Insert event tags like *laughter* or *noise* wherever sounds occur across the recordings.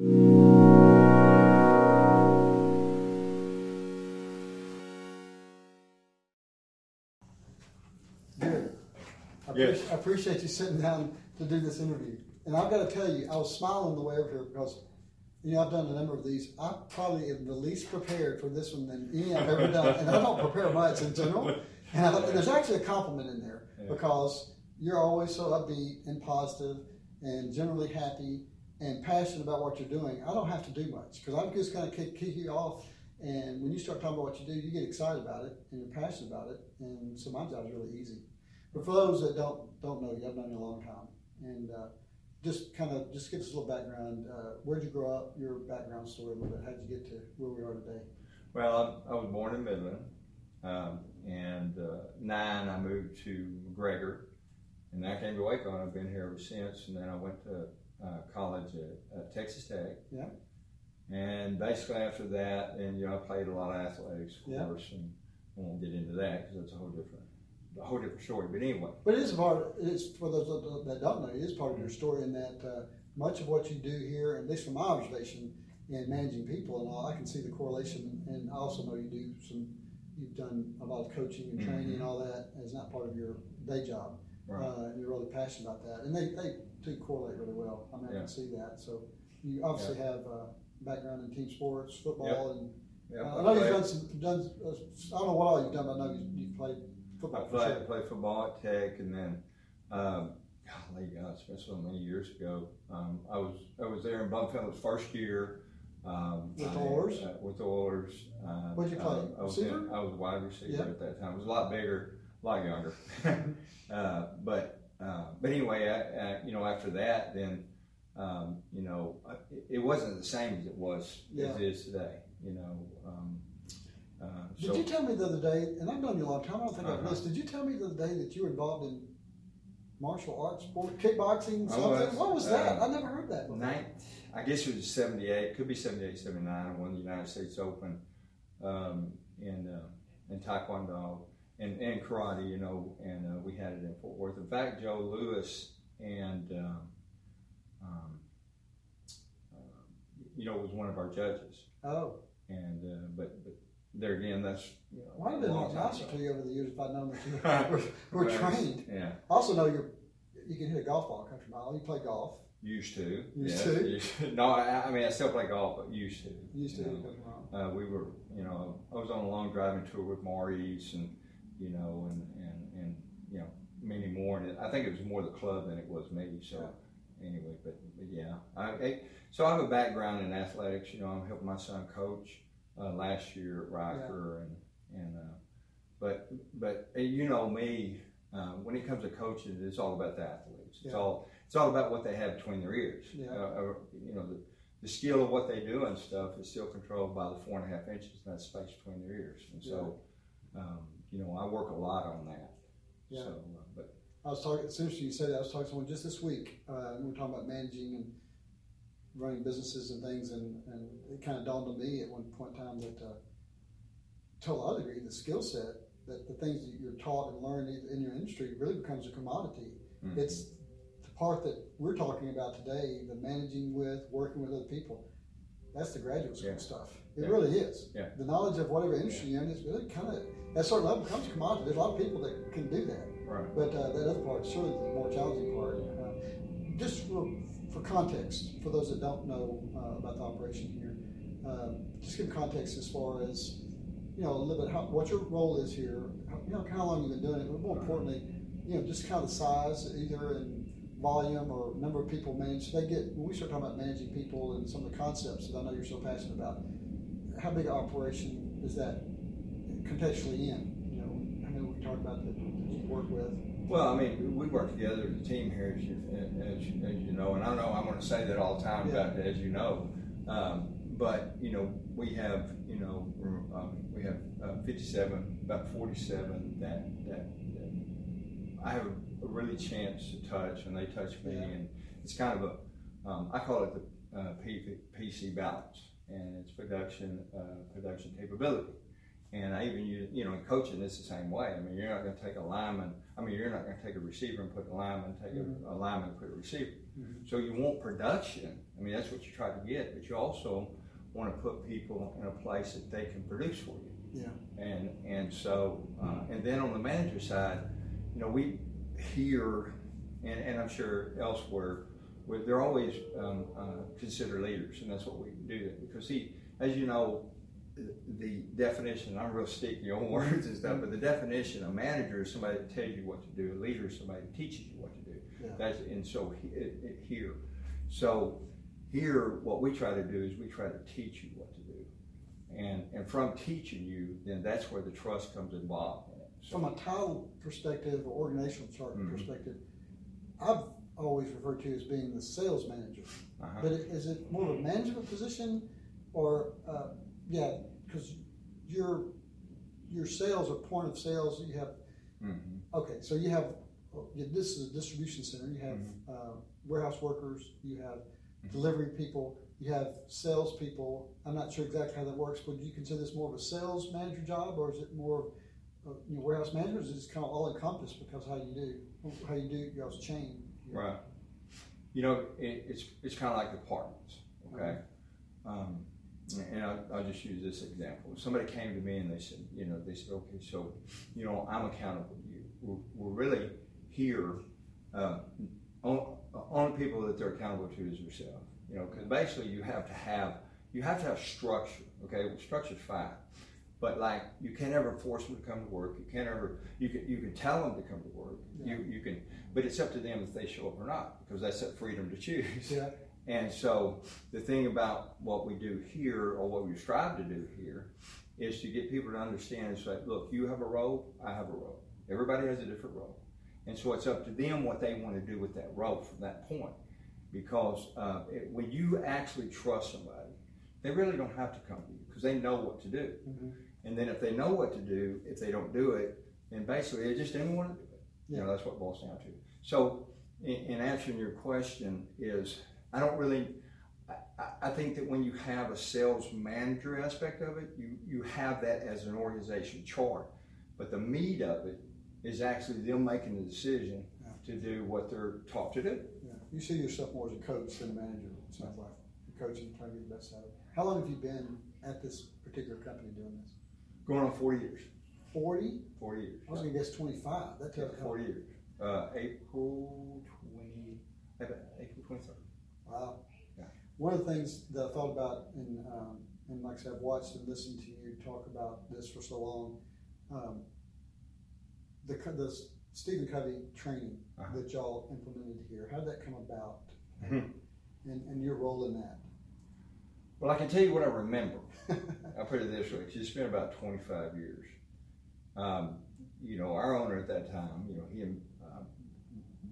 Good. I, Yes. appreciate, I appreciate you sitting down to do this interview. And I've got to tell you, I was smiling the way over here because, you know, I've done a number of these. I probably am the least prepared for this one than any I've ever done. And I don't prepare much in general. And, I, and there's actually a compliment in there Yeah. because you're always so upbeat and positive and generally happy and passionate about what you're doing. I don't have to do much because I'm just going to kick, kick you off. And when you start talking about what you do, you get excited about it and you're passionate about it. And so my job is really easy. But for those that don't don't know you, I've known you a long time, and uh, just kind of just give us a little background. Uh, where'd you grow up? Your background story a little bit. How'd you get to where we are today? Well, I, I was born in Midland, um, and uh, nine I moved to McGregor, and I came to Waco, and I've been here ever since. And then I went to uh, college at, at Texas Tech. Yeah. And basically after that, and you know I played a lot of athletics, of Yeah. course, and I won't get into that because that's a whole different, a whole different story. But anyway, But it is a part. It is for those that- don't know. It is part of your story in that uh, much of what you do here, at least from my observation, in managing people and all, I can see the correlation. And I also know you do some. You've done a lot of coaching and training and all that as not part of your day job. right. uh, and you're really passionate about that. And they, they do correlate really well. I mean, I Yeah. can see that. So you obviously have uh, background in team sports, football, and yeah, uh, I know you've done some done. Uh, I don't know what all you've done, but I know you, you've played football. for played, sure. played football at Tech, and then, um, golly, God, it's been so many years ago. Um, I was I was there in Bum Phillips' first year. Um, With the Oilers? Uh, with the Oilers. Uh, What'd you play? um, I was, in- I was wide receiver Yeah. at that time. I was a lot bigger, a lot younger. *laughs* uh, but uh, but anyway, I, I, you know, after that, then um, you know, it, it wasn't the same as it was Yeah. as it is today. You know. Um, uh, Did so you tell me the other day? And I've known you a long time. I don't think I've Uh-huh. Did you tell me the other day that you were involved in martial arts sport, kickboxing, something? was. What was that? Uh, I never heard that. Before. Nine, I guess it was 78, could be 78, 79. I won the United States Open um, in, uh, in Taekwondo and, and karate, you know, and uh, we had it in Fort Worth. In fact, Joe Lewis and, um, um, uh, you know, was one of our judges. Oh, And, uh, but, but there again, that's, you know, have been a a long lot time nicer to you over the years if I'd known that you *laughs* were, were Right. trained. Yeah, I also know you're you can hit a golf ball country mile. You play golf. used to. Used yes, to? used- No, I, I mean, I still play golf, but used to. Used to you hit a know. Uh, we were, you know, I was on a long driving tour with Maurice and, you know, and, and, and, you know, many more. And I think it was more the club than it was me. So anyway, but, but yeah, I, I, so I have a background in athletics, you know, I'm helping my son coach, uh, last year at Reicher and, and, uh, but, but you know me, uh, when it comes to coaching, it's all about the athletes. It's Yeah. all, it's all about what they have between their ears. Yeah. Uh, uh, you know, the, the skill of what they do and stuff is still controlled by the four and a half inches in that space between their ears. And so, um, you know, I work a lot on that. Yeah. So, uh, but I was talking. It's interesting you said that. I was talking to someone just this week. Uh, we were talking about managing and running businesses and things, and, and it kind of dawned on me at one point in time that, uh, to a lot of degree, the skill set that the things that you're taught and learned in your industry really becomes a commodity. mhm. It's the part that we're talking about today, the managing with, working with other people. That's the graduate school Yeah. stuff. It Yeah. really is. Yeah. The knowledge of whatever industry you're in is really kind of at a certain level becomes a commodity. There's a lot of people that can do that. right. But uh, that other part, certainly the more challenging part. Uh, just for, for context, for those that don't know uh, about the operation here, uh, just give context as far as you know a little bit how, what your role is here. How, you know how long you've been doing it, but more importantly, you know just kind of the size, either in volume or number of people managed. They get when we start talking about managing people and some of the concepts that I know you're so passionate about. How big an operation is that contextually in? You know, I mean, we talked about that you work with. Well, I mean, we work together as a team here, as you, as you, as you know, and I know I'm going to say that all the time Yeah. about as you know. Um, but you know, we have, you know, um, we have uh, 57, about 47 that that, that I have a, really chance to touch, and they touch me, Yeah. and it's kind of a, um, I call it the uh, PC balance, and it's production, uh, production capability. And I even use, you know, in coaching, it's the same way. I mean, you're not going to take a lineman. I mean, you're not going to take a receiver and put a lineman, take Mhm. a, a lineman and put a receiver. Mhm. So you want production. I mean, that's what you try to get, but you also want to put people in a place that they can produce for you. Yeah. And and so uh, and then on the manager side, you know, we hear, and, and I'm sure elsewhere, where they're always um, uh, considered leaders, and that's what we do. Because he, as you know, the- the definition, I'm real sticky on *laughs* words and stuff, but the definition, a manager is somebody that tells you what to do. A leader is somebody that teaches you what to do. Yeah. That's and so he, it, it, here, so here, what we try to do is we try to teach you what to do, and and from teaching you, then that's where the trust comes involved. In it. So, From a title perspective or organizational chart Mhm. perspective, I've always referred to as being the sales manager. uh-huh. But is it more of a management position, or uh, yeah, because your your sales or point of sales, you have Mhm. okay, so you have yeah, this is a distribution center. You have uh, warehouse workers, you have Mhm. delivery people, you have sales people. I'm not sure exactly how that works, but do you consider this more of a sales manager job, or is it more of you know, warehouse manager? Is kind of all encompassed because how you do how you do y'all's chain? Right. You know, it, it's it's kind of like departments. Okay. Um, and I'll, I'll just use this example. If somebody came to me and they said, you know, they said, okay, so, you know, I'm accountable to you. We're, we're really here. Uh, on, only people that they're accountable to is yourself. You know, because basically you have to have you have to have structure. Okay, well, structure's fine, but like you can't ever force them to come to work. You can't ever you can you can tell them to come to work. Yeah. You you can, but it's up to them if they show up or not because that's that freedom to choose. Yeah. *laughs* And so the thing about what we do here, or what we strive to do here, is to get people to understand and say, look, you have a role, I have a role. Everybody has a different role. And so it's up to them what they want to do with that role from that point. Because uh, it, when you actually trust somebody, they really don't have to come to you because they know what to do. Mhm. And then if they know what to do, if they don't do it, then basically they just didn't want to do it. You know, that's what it boils down to. So, in, in answering your question, is I don't really. I- I, I think that when you have a sales manager aspect of it, you, you have that as an organization chart. But the meat of it is actually them making the decision Yeah. to do what they're taught to do. Yeah, you see yourself more as a coach than a manager. It sounds like you're coaching, trying to get the best out of it. How long have you been at this particular company doing this? Going on four years. Forty? 40 years. I was gonna guess twenty-five. That Yeah, tells you. 40 years. Uh, April 20, April 23rd. Wow. Yeah. One of the things that I thought about, and um, and like I said, I've watched and listened to you talk about this for so long. Um, the the Stephen Covey training Uh-huh. that y'all implemented here. How did that come about? Mhm. And and your role in that. Well, I can tell you what I remember. *laughs* I'll put it this way, 'cause it's been about 25 years. Um, you know, our owner at that time, you know, he, um,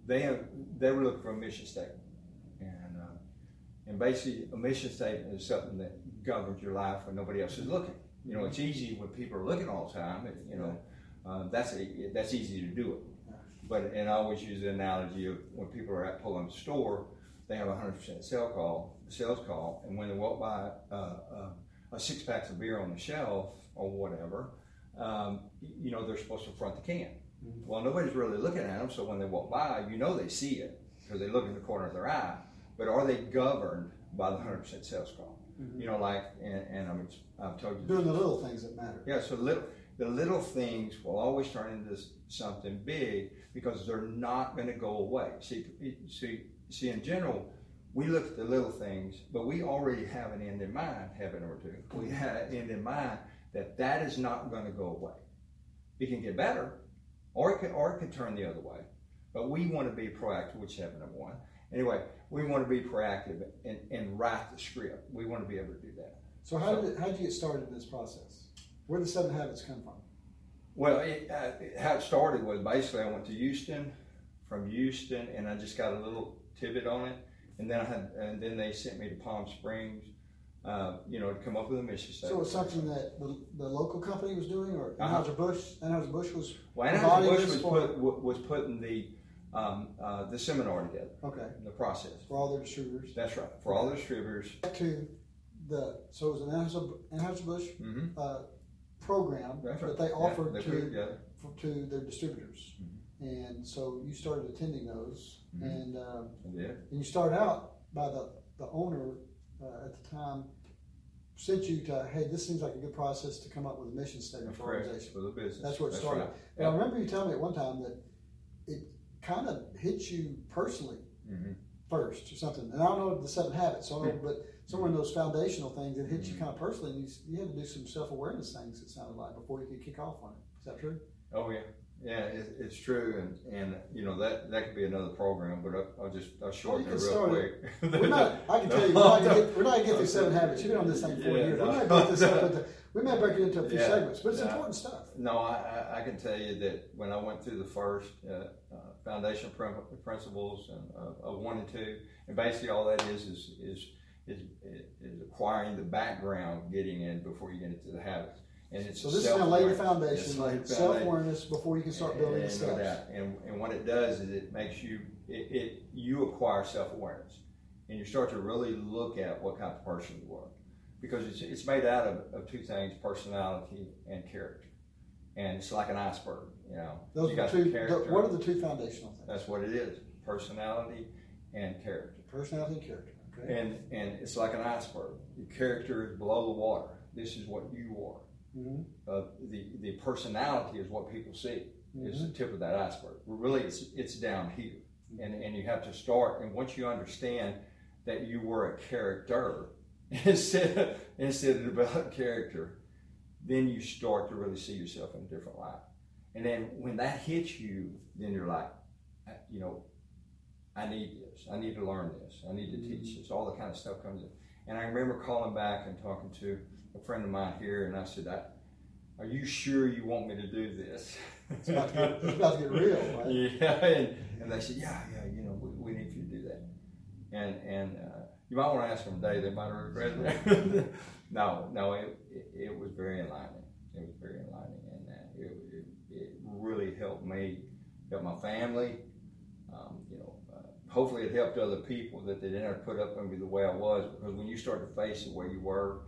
they they were looking for a mission statement, and uh, and basically a mission statement is something that governs your life when nobody else is looking. You know, it's easy when people are looking all the time. and, You know, uh, that's a, that's easy to do it. But and I always use the analogy of when people are at the store, they have a hundred percent sale sales call, and when they walk by uh, uh, a six packs of beer on the shelf or whatever, um, you know they're supposed to front the can. Mhm. Well, nobody's really looking at them, so when they walk by, you know they see it because they look in the corner of their eye. But are they governed by the hundred percent sales call? Mhm. You know, like and, and I'm, I've told you Doing the little things that matter. yeah, so little, the little things will always turn into something big because they're not going to go away. See, see, see, in general, we look at the little things, but we already have an end in mind, habit or two. We have an end in mind that that is not going to go away. It can get better, or it can, or it can turn the other way. But we want to be proactive, which is habit number one. Anyway, we want to be proactive and, and write the script. We want to be able to do that. So how did it, how did you get started in this process? Where did the seven habits come from? Well, it, uh, it- how it started was basically I went to Houston, from Houston, and I just got a little tidbit on it, and then I had, and then they sent me to Palm Springs, uh, you know, to come up with a mission statement. So it's something that the, the local company was doing, or Uh-huh. Anheuser Busch? Anheuser Busch was well, Anheuser Busch was put wa- was putting the um, uh, the seminar together, okay the process. for all their distributors. That's right for all the distributors. Back to the so it was an Anheuser Busch hmm uh, program That's that right. they Yeah, offered they to to their distributors. And so you started attending those, Mhm. and, um, I did. and you start out by the, the owner uh, at the time sent you to, hey, this seems like a good process to come up with a mission statement for correct. organization. For the business. That's where it started. right. And I remember you telling me at one time that it kind of hit you personally Mhm. first or something. And I don't know the seven habits, so I don't know, but somewhere in those foundational things it hit you Mhm. kind of personally. And you, you had to do some self awareness things. It sounded like before you could kick off on it. Is that true? Oh yeah, yeah, it, it's true, and and you know that that could be another program, but I'll, I'll just I'll shorten you it real quick. We're not. I *laughs* can tell you, we're not gonna get, we're not gonna get through seven habits. You've been on this thing four Yeah, years. We're no. not gonna get this up *laughs* into. We may break it into a few Yeah, segments, but it's yeah. important stuff. No, I, I, I can tell you that when I went through the first uh, uh, foundation principles and uh, of one and two, and basically all that is is is is, is acquiring the background, getting in before you get into the habits. And it's So this is gonna lay the foundation, the self awareness before you can start building the And, no steps. and, and what it does is it makes you it, it you acquire self awareness, and you start to really look at what kind of person you are, because it's it's made out of, of two things: personality and character, and it's like an iceberg. You know, Those you are the two. The, what are the two foundational things? That's what it is: personality and character. Personality and character. Okay. And and it's like an iceberg. Your character is below the water. This is what you are. Hmm Uh, the the personality is what people see. It's the tip of that iceberg. Really, it's it's down here, and and you have to start. And once you understand that you were a character *laughs* instead of, instead of develop *laughs* character, then you start to really see yourself in a different light. And then when that hits you, then you're like, you know, I need this. I need to learn this. I need to teach this. All the kind of stuff comes in. And I remember calling back and talking to a friend of mine here, and I said, I, "Are you sure you want me to do this?" *laughs* It's about to get, it's about to get real, right? Yeah, and, and they said, "Yeah, yeah, you know, we, we need you to do that." And and uh, you might want to ask them today; they might regretted it. *laughs* no, no, it, it it was very enlightening. It was very enlightening, and uh, it, it it really helped me, help my family. Um, you know, uh, hopefully it helped other people that they didn't have to put up with me the way I was because when you start to face it where you were,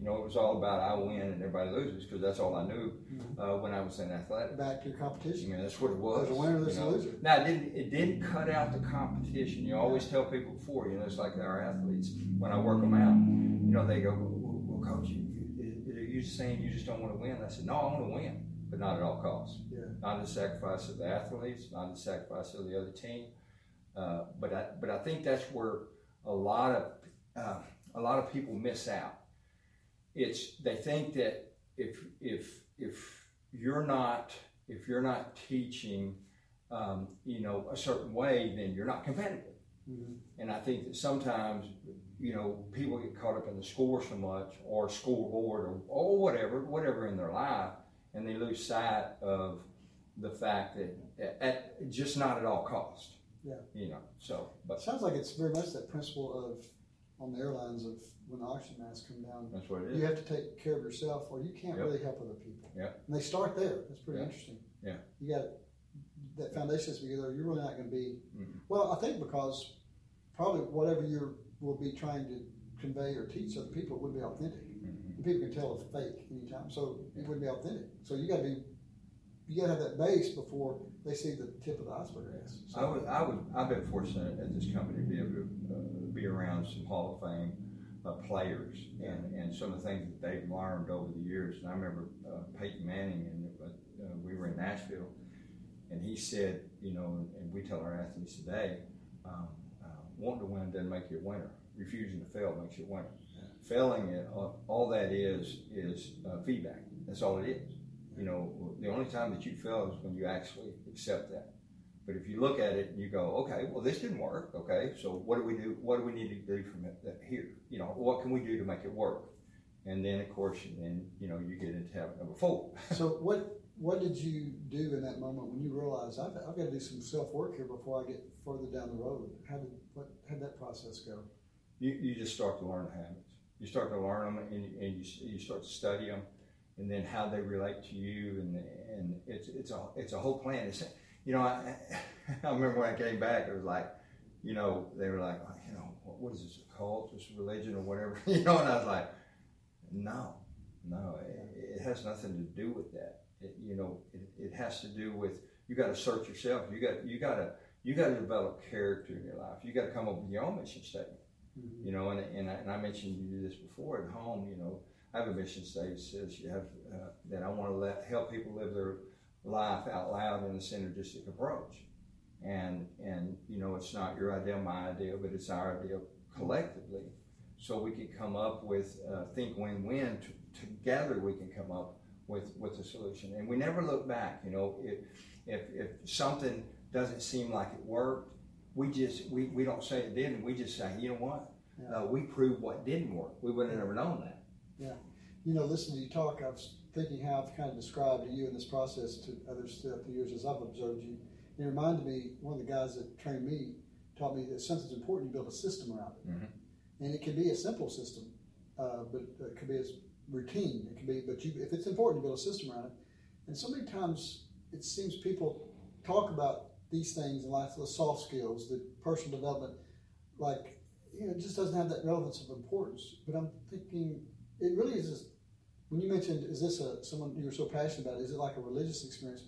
you know, it was all about I win and everybody loses because that's all I knew uh, when I was in athletics. Back to your competition. Yeah, that's what it was. There's a winner, there's you a loser. Now, it didn't, it didn't cut out the competition. You always tell people before, you know, it's like our athletes, when I work them out, you know, they go, well, well coach, you, you, are you saying you just don't want to win? I said, no, I want to win, but not at all costs. Yeah. Not at the sacrifice of the athletes, not at the sacrifice of the other team. Uh, but I, but I think that's where a lot of uh, a lot of people miss out. It's they think that if if if you're not if you're not teaching, um, you know, a certain way, then you're not competitive. Mhm. And I think that sometimes, you know, people get caught up in the score so much, or scoreboard, or, or whatever, whatever in their life, and they lose sight of the fact that at, at, just not at all cost. Yeah. You know. So, but Sounds like it's very much that principle of on the airlines of when the oxygen masks come down, that's what it you have to take care of yourself or you can't Yep. really help other people. Yep. And they start there. That's pretty Yeah. interesting. Yeah. You got that foundation is together. You're really not going to be. Mhm. Well, I think because probably whatever you will be trying to convey or teach other people it wouldn't be authentic. Mhm. And people can tell it's fake anytime, so it wouldn't be authentic. So you got to be. You got to have that base before they see the tip of the iceberg. So, I was, I was, I've been fortunate at this company to be able to uh, be around some Hall of Fame uh, players and, and some of the things that they've learned over the years. And I remember uh, Peyton Manning, and uh, we were in Nashville, and he said, you know, and, we tell our athletes today, um, uh, wanting to win doesn't make you a winner. Refusing to fail makes you a winner. Failing it, uh, all that is is uh, feedback. That's all it is. You know, the only time that you fail is when you actually accept that. But if you look at it and you go, okay, well, this didn't work. Okay, so what do we do? What do we need to do from it that here? You know, what can we do to make it work? And then, of course, then you know you get into habit number four. *laughs* so what what did you do in that moment when you realized I've, I've got to do some self work here before I get further down the road? How did what how did that process go? You, you just start to learn the habits. You start to learn them, and, and you, you start to study them, and then how they relate to you, and and it's it's a it's a whole plan. It's, you know, I, *laughs* I remember when I came back, it was like, you know, they were like, you know, what, what is this a cult, this religion, or whatever, *laughs* you know, and I was like, no, no, it, it has nothing to do with that. It, you know, it, it has to do with you got to search yourself. You got you got to you got to develop character in your life. You got to come up with your own mission statement. Mm-hmm. You know, and, and I, and, I, mentioned you do this before at home. You know, I have a mission statement that says you have uh, that I want to let help people live their life out loud in a synergistic approach. And and you know, it's not your idea, my idea, but it's our idea collectively. So we can come up with uh, think win-win. T- together, we can come up with with a solution. And we never look back. You know, if if, if something doesn't seem like it worked, we just we, we don't say it didn't. We just say, you know what? Yeah. Uh, we proved what didn't work. We wouldn't have never known that. Yeah. You know, listening to you talk, I was thinking how I've kind of described to you in this process to others throughout the years as I've observed you. It reminded me, one of the guys that trained me taught me that something's important, you build a system around it. Mm-hmm. And it can be a simple system, uh, but it could be as routine. It can be, but you, if it's important, you build a system around it. And so many times it seems people talk about these things in life, the soft skills, the personal development, like, you know, it just doesn't have that relevance of importance. But I'm thinking it really is just, when you mentioned, is this a someone you were so passionate about? Is it like a religious experience?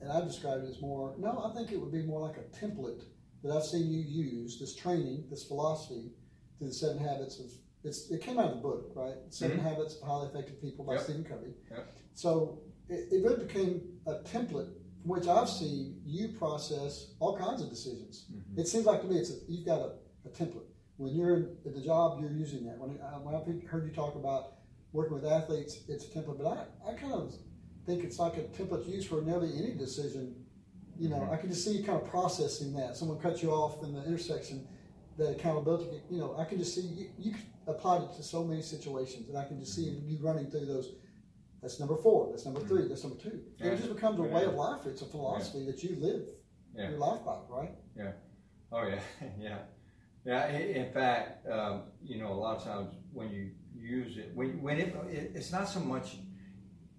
And I described it as more, no, I think it would be more like a template that I've seen you use, this training, this philosophy, through the seven habits of, it's, it came out of the book, right? 7 mm-hmm. Habits of Highly Effective People by yep. Stephen Covey. Yep. So it, it really became a template from which I've seen you process all kinds of decisions. Mm-hmm. It seems like to me it's a, you've got a, a, template. When you're at the job, you're using that. When, I, when I heard you talk about working with athletes, it's a template. But I, I kind of think it's like a template used for nearly any decision. You know, mm-hmm. I can just see you kind of processing that. Someone cuts you off in the intersection, the accountability. You know, I can just see you, you applied it to so many situations, and I can just see mm-hmm. you running through those that's number four. That's number three. That's number two. Yeah. It just becomes a way of life. It's a philosophy yeah. that you live yeah. your life by, right? Yeah. Oh yeah, *laughs* yeah, yeah. In fact, um, you know, a lot of times when you use it, when when it, it it's not so much.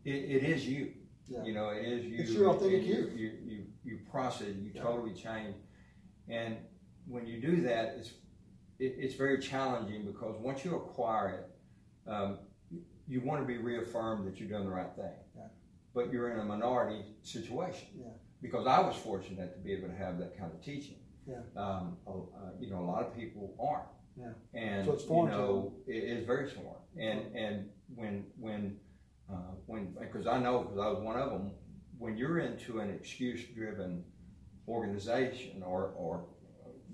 It, it is you. Yeah. You know, it is you. It's your authentic you. You you, you process. You totally change, and when you do that, it's it, it's very challenging because once you acquire it, um, you want to be reaffirmed that you're doing the right thing. Yeah. But you're in a minority situation. Yeah. Because I was fortunate to be able to have that kind of teaching. Yeah. Um, uh, you know, a lot of people aren't. Yeah. And so it's foreign. You know, it is very foreign. And and when when uh, when because I know because I was one of them. When you're into an excuse-driven organization or or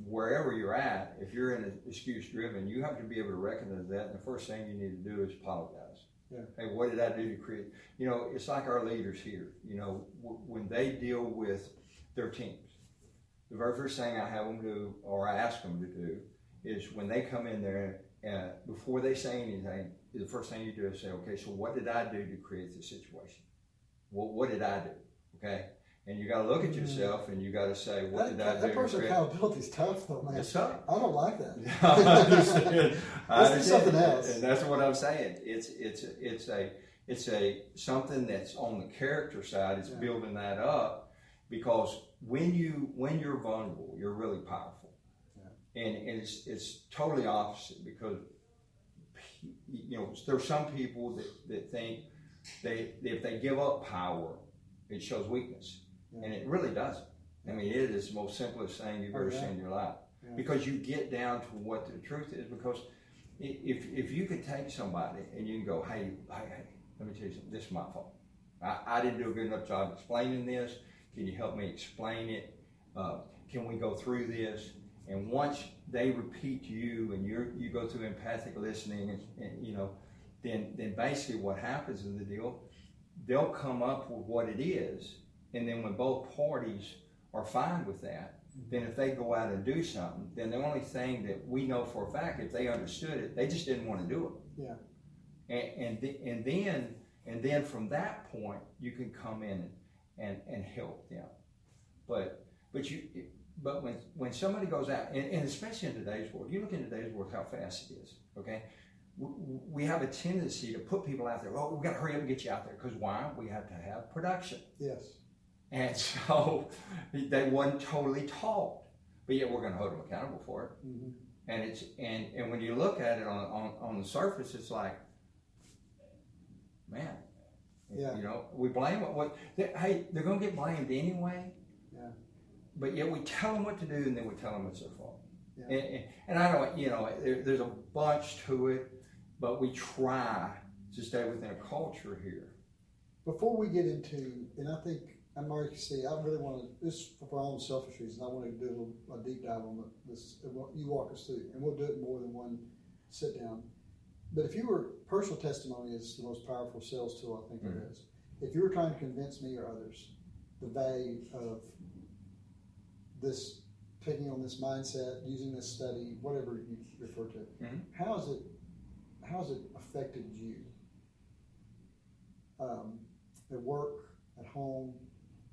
wherever you're at, if you're in an excuse driven, you have to be able to recognize that. And the first thing you need to do is apologize. Yeah. Hey, what did I do to create? You know, it's like our leaders here. You know, w- when they deal with their teams, the very first thing I have them do, or I ask them to do, is when they come in there, uh, before they say anything, the first thing you do is say, okay, so what did I do to create this situation? What, what did I do? Okay, and you got to look at mm. yourself and you got to say, what that, did I that, do? That personal accountability is tough, though, man. It's tough. I don't like that. *laughs* *laughs* Let's do something else. And that's what I'm saying. It's it's it's a it's a something that's on the character side. It's yeah. building that up because when you when you're vulnerable, you're really powerful. Yeah. And, and it's it's totally opposite because you know there's some people that, that think they if they give up power, it shows weakness and it really doesn't. I mean, it is the most simplest thing you've oh, ever yeah. seen in your life yeah. because you get down to what the truth is. Because if if you could take somebody and you can go, hey, hey, hey let me tell you something. This is my fault. I, I didn't do a good enough job explaining this. Can you help me explain it? Uh, can we go through this? And once they repeat you, and you you go through empathic listening, and, and you know, then then basically what happens in the deal, they'll come up with what it is and then when both parties are fine with that, then if they go out and do something, then the only thing that we know for a fact, if they understood it, they just didn't want to do it. Yeah. And and, th- and then and then from that point, you can come in and, and, and help them. But but you but when when somebody goes out, and, and especially in today's world, you look in today's world how fast it is. Okay, we have a tendency to put people out there. Oh, we've got to hurry up and get you out there because why? We have to have production. Yes. And *laughs* so they wasn't totally taught, but yet we're going to hold them accountable for it. Mm-hmm. And it's and and when you look at it on, on on the surface, it's like, man, Yeah. You know, we blame what, what they, hey, they're going to get blamed anyway. Yeah. But yet we tell them what to do and then we tell them it's their fault. Yeah. And, and, and I don't, you know, there, there's a bunch to it, but we try to stay within a culture here. Before we get into, and I think I'm already see, I really want to, this for my own selfish reasons, I want to do a, little, a deep dive on this. You walk us through, and we'll do it more than one sit down. But if you were, personal testimony is the most powerful sales tool I think Mhm. there is. If you were trying to convince me or others the value of this, taking on this mindset, using this study, whatever you refer to Mhm. how has it, how has it affected you? Um, at work, at home,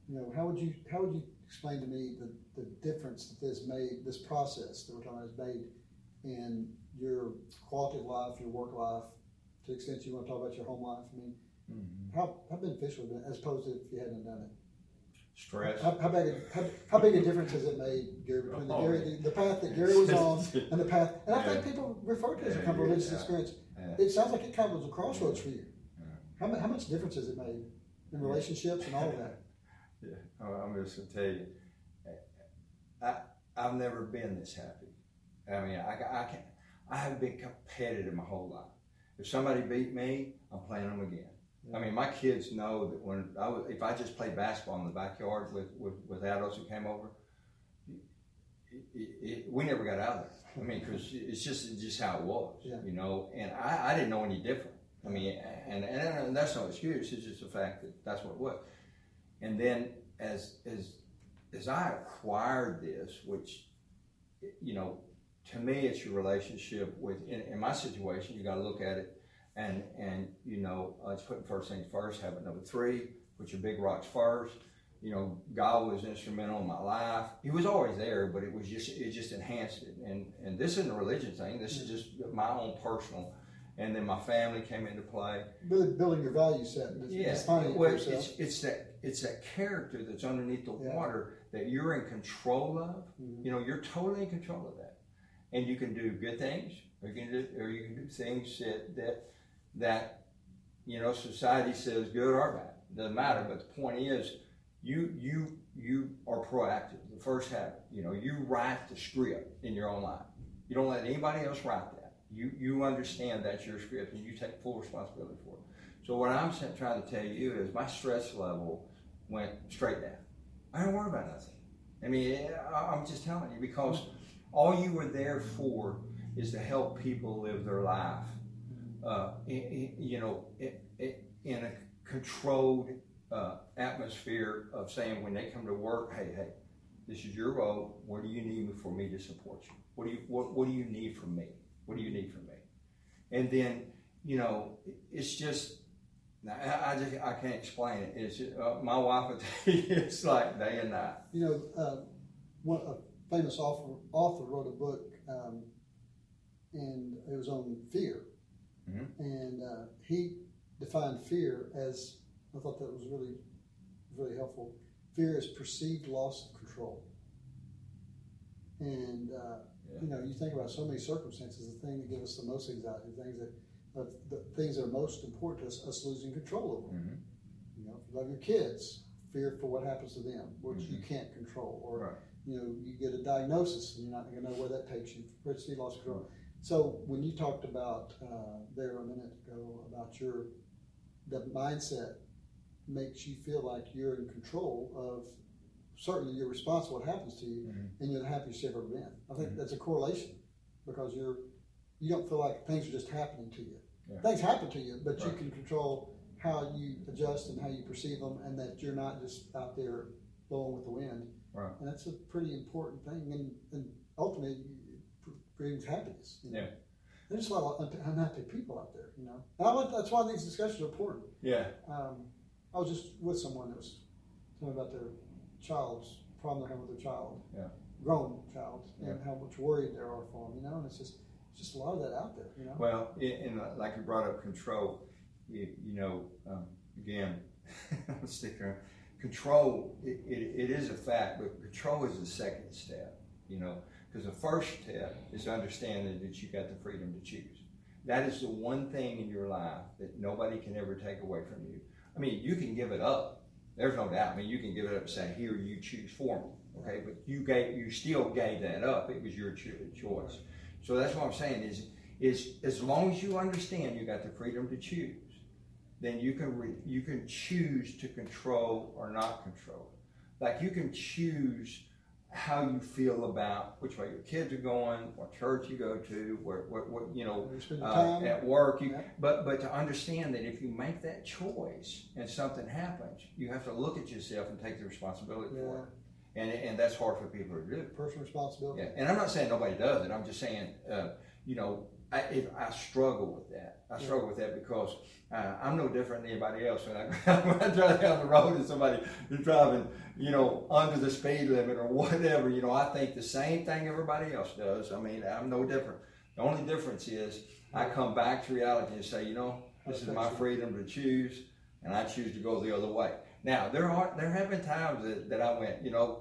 you know, how would you, how would you explain to me the, the difference that this made, this process that we're talking about has made in your quality of life, your work life, to the extent you want to talk about your home life? I mean, mm-hmm. how, how beneficial has it been as opposed to if you hadn't done it? Stress. How, how big, a, how, how big a difference has it made, Gary, between the, Oh. Gary, the, the path that Gary was on *laughs* and the path, and I think people refer to it as a Yeah, kind of religious yeah. experience. Yeah. It sounds like it kind of was a crossroads for you. Yeah. How, how much difference has it made in relationships and all of that? *laughs* Yeah, Oh, I'm just gonna tell you, I I've never been this happy. I mean, I, I can't. I have been competitive my whole life. If somebody beat me, I'm playing them again. I mean, my kids know that when I was, if I just played basketball in the backyard with with, with adults who came over, it, it, it, we never got out of there. I mean, because it's just it's just how it was, Yeah. you know. And I, I didn't know any different. I mean, and, and and that's no excuse. It's just the fact that that's what it was. And then as as as I acquired this, which you know, to me, it's your relationship with. In, in my situation, you got to look at it, and and you know, let's put first things first. Habit number three: put your big rocks first. You know, God was instrumental in my life. He was always there, but it was just it just enhanced it. And and this isn't a religion thing. This is just my own personal. And then my family came into play. Building, building your value set, Yeah, defining well, it's, it's that it's that character that's underneath the Yeah. water that you're in control of. Mhm. You know, you're totally in control of that, and you can do good things, or you can do, or you can do things that that that you know society says good or bad doesn't matter. But the point is, you you you are proactive. The first habit, you know, you write the script in your own life. You don't let anybody else write that. You you understand that's your script, and you take full responsibility for it. So what I'm trying to tell you is my stress level went straight down. I don't worry about nothing. I mean, I'm just telling you because mm-hmm. All you were there for is to help people live their life, uh, i- i- you know, i- i- in a controlled uh, atmosphere of saying when they come to work, hey, hey, this is your role. What do you need for me to support you? What do you what, what do you need from me? What do you need from me? And then, you know, it's just I, I just I can't explain it. It's just, uh, my wife *laughs* it's like day and night. You know, uh, one a famous author, author wrote a book, um, and it was on fear, Mhm. and uh, he defined fear as I thought that was really, really helpful. Fear is perceived loss of control, and uh, Yeah. you know, you think about so many circumstances. The thing that gives us the most anxiety, the things that, the things that are most important to us, us losing control over. them. Mhm. You know, if you love your kids, fear for what happens to them, which you Mhm. can't control, or Right. you know, you get a diagnosis and you're not going to know where that takes you. You lost control. So when you talked about uh, there a minute ago about your the mindset makes you feel like you're in control of certainly you're responsible what happens to you Mhm. and you're the happiest you've ever been. I think Mhm. that's a correlation because you're you don't feel like things are just happening to you. Yeah. Things happen to you, but you can control how you adjust and how you perceive them, and that you're not just out there blowing with the wind. Right. And that's a pretty important thing, and, and ultimately it brings happiness. You know? Yeah. There's a lot of unhappy people out there, you know. And that's why these discussions are important. Yeah. Um, I was just with someone that was telling me about their child's problem they're having with their child, Yeah. grown child, and how much worried they are for them, you know. And it's just, it's just a lot of that out there, you know. Well, in, in uh, like you brought up control, you, you know, um, again, *laughs* I'm around. Control, it, it, it is a fact, but control is the second step, you know, because the first step is understanding that you got the freedom to choose. That is the one thing in your life that nobody can ever take away from you. I mean, you can give it up. There's no doubt. I mean, you can give it up and say, "Here, you choose for me." Okay, but you gave, you still gave that up. It was your choice. So that's what I'm saying is, is as long as you understand you got the freedom to choose, then you can re, you can choose to control or not control. Like you can choose how you feel about which way your kids are going, what church you go to, where, what, what you know, uh, at work. You, yeah. But but to understand that if you make that choice and something happens, you have to look at yourself and take the responsibility yeah. for it. And, and that's hard for people to do. Personal responsibility. Yeah. And I'm not saying nobody does it. I'm just saying, uh, you know, I, if I struggle with that. I struggle with that because uh, I'm no different than anybody else. When I, *laughs* when I drive down the road and somebody is driving, you know, under the speed limit or whatever, you know, I think the same thing everybody else does. I mean, I'm no different. The only difference is I come back to reality and say, you know, this is my freedom to choose, and I choose to go the other way. Now, there are there have been times that, that I went, you know,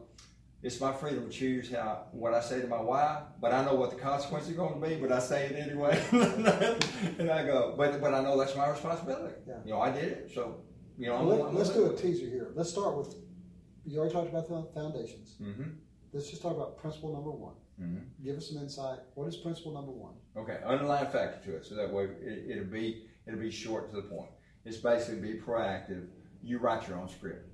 it's my freedom to choose how what I say to my wife, but I know what the consequences are going to be, but I say it anyway. *laughs* and I go, but but I know that's my responsibility. Yeah. You know, I did it. So, you know, well, I'm, let, us do a teaser here. Let's start with you already talked about the foundations. Mm-hmm. Let's just talk about principle number one. Mm-hmm. Give us some insight. What is principle number one? Okay, underlying factor to it, so that way it, it'll be it'll be short to the point. It's basically be proactive. You write your own script.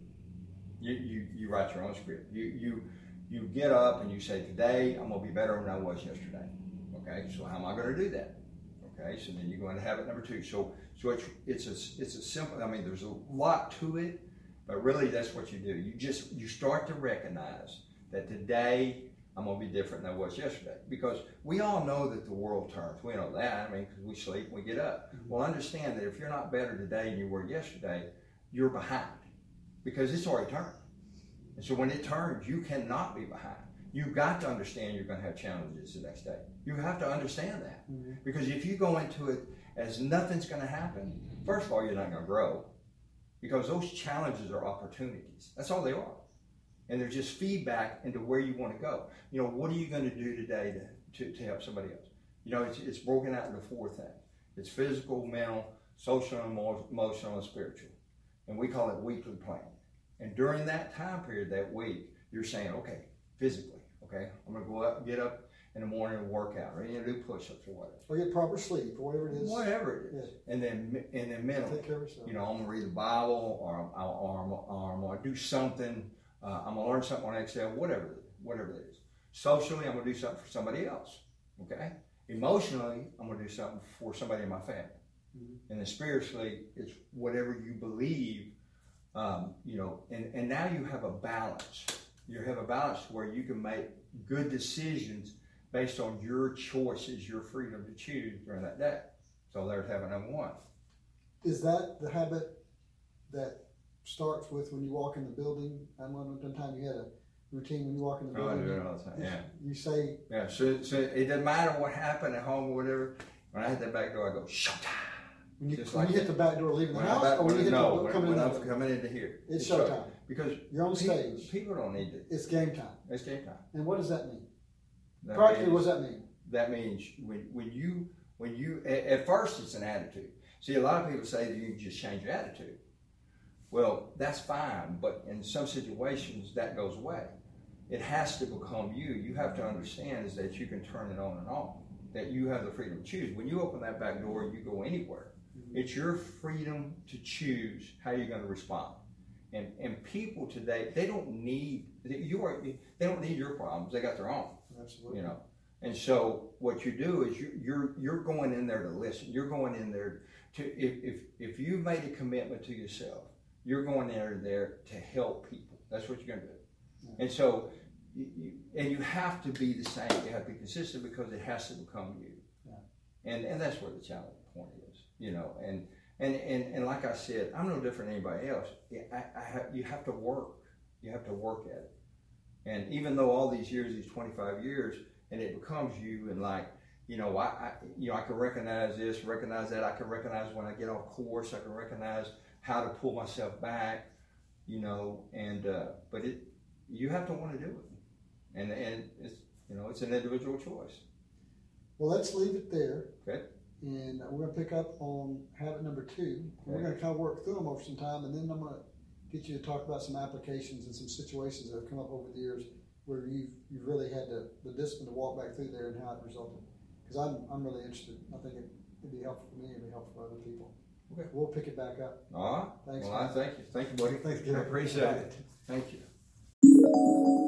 You, you, you write your own script. You, you, you get up and you say, today I'm going to be better than I was yesterday. Okay, so how am I going to do that? Okay, so then you go into habit number two. So, so it's, it's a, it's a simple, I mean, there's a lot to it, but really that's what you do. You just, you start to recognize that today I'm going to be different than I was yesterday. Because we all know that the world turns. We know that. I mean, because we sleep and we get up. Mm-hmm. Well, understand that if you're not better today than you were yesterday, you're behind because it's already turned. And so when it turns, you cannot be behind. You've got to understand you're going to have challenges the next day. You have to understand that. Mm-hmm. Because if you go into it as nothing's going to happen, first of all, you're not going to grow. Because those challenges are opportunities. That's all they are. And they're just feedback into where you want to go. You know, what are you going to do today to, to, to help somebody else? You know, it's, it's broken out into four things. It's physical, mental, social, emotional, and spiritual. And we call it weekly planning. And during that time period, that week, you're saying, okay, physically, okay, I'm going to go up, get up in the morning and work out, or you do push-ups or whatever. Or get proper sleep, or whatever it is. Whatever it is. Yeah. And then, and then mentally, you know, I'm going to read the Bible, or, or, or, or I'm to do something. Uh, I'm going to learn something on Excel, whatever, whatever it is. Socially, I'm going to do something for somebody else. Okay. Emotionally, I'm going to do something for somebody in my family. Mm-hmm. And then spiritually, it's whatever you believe um, you know, and, and now you have a balance. You have a balance where you can make good decisions based on your choices, your freedom to choose during that day. So there's habit number one. Is that the habit that starts with when you walk in the building? I remember one time you had a routine when you walk in the building. Oh, I do it all the time. Yeah. You say. Yeah. So, so it doesn't matter what happened at home or whatever. When I hit that back door, I go showtime. When you, when like you hit the back door leaving the house, back, or when you hit no, the when, coming when in? I'm coming into here. It's, showtime. Because you're on people, stage. People don't need it. It's game time. It's game time. And what does that mean? That Practically, means, what does that mean? That means when when you when you at, at first it's an attitude. See, a lot of people say that you can just change your attitude. Well, that's fine, but in some situations that goes away. It has to become you. You have to understand is that you can turn it on and off. That you have the freedom to choose. When you open that back door, you go anywhere it's your freedom to choose how you're going to respond. And and people today, they don't need you are they don't need your problems. They got their own. Absolutely. You know. And so what you do is you, you're you're going in there to listen. You're going in there to if if if you've made a commitment to yourself, you're going there there to help people. That's what you're going to do. Yeah. And so you, and you have to be the same. You have to be consistent because it has to become you. Yeah. And and that's where the challenge is you know, and and and, and like I said, I'm no different than anybody else. I, I have, you have to work. You have to work at it. And even though all these years, these 25 years, and it becomes you, and like, you know, I, I you know, I can recognize this, recognize that. I can recognize when I get off course. I can recognize how to pull myself back, you know. And uh, but it, you have to want to do it, and and it's you know, it's an individual choice. Well, let's leave it there. Okay and we're going to pick up on habit number two. We're going to kind of work through them over some time, and then I'm going to get you to talk about some applications and some situations that have come up over the years where you've, you've really had to, the discipline to walk back through there and how it resulted. Because I'm, I'm really interested. I think it, it'd be helpful for me, it'd be helpful for other people. Okay. We'll pick it back up. All right. Thanks, Well, I thank you. Thank you, buddy. Thanks, I Gary. appreciate it. Thank you.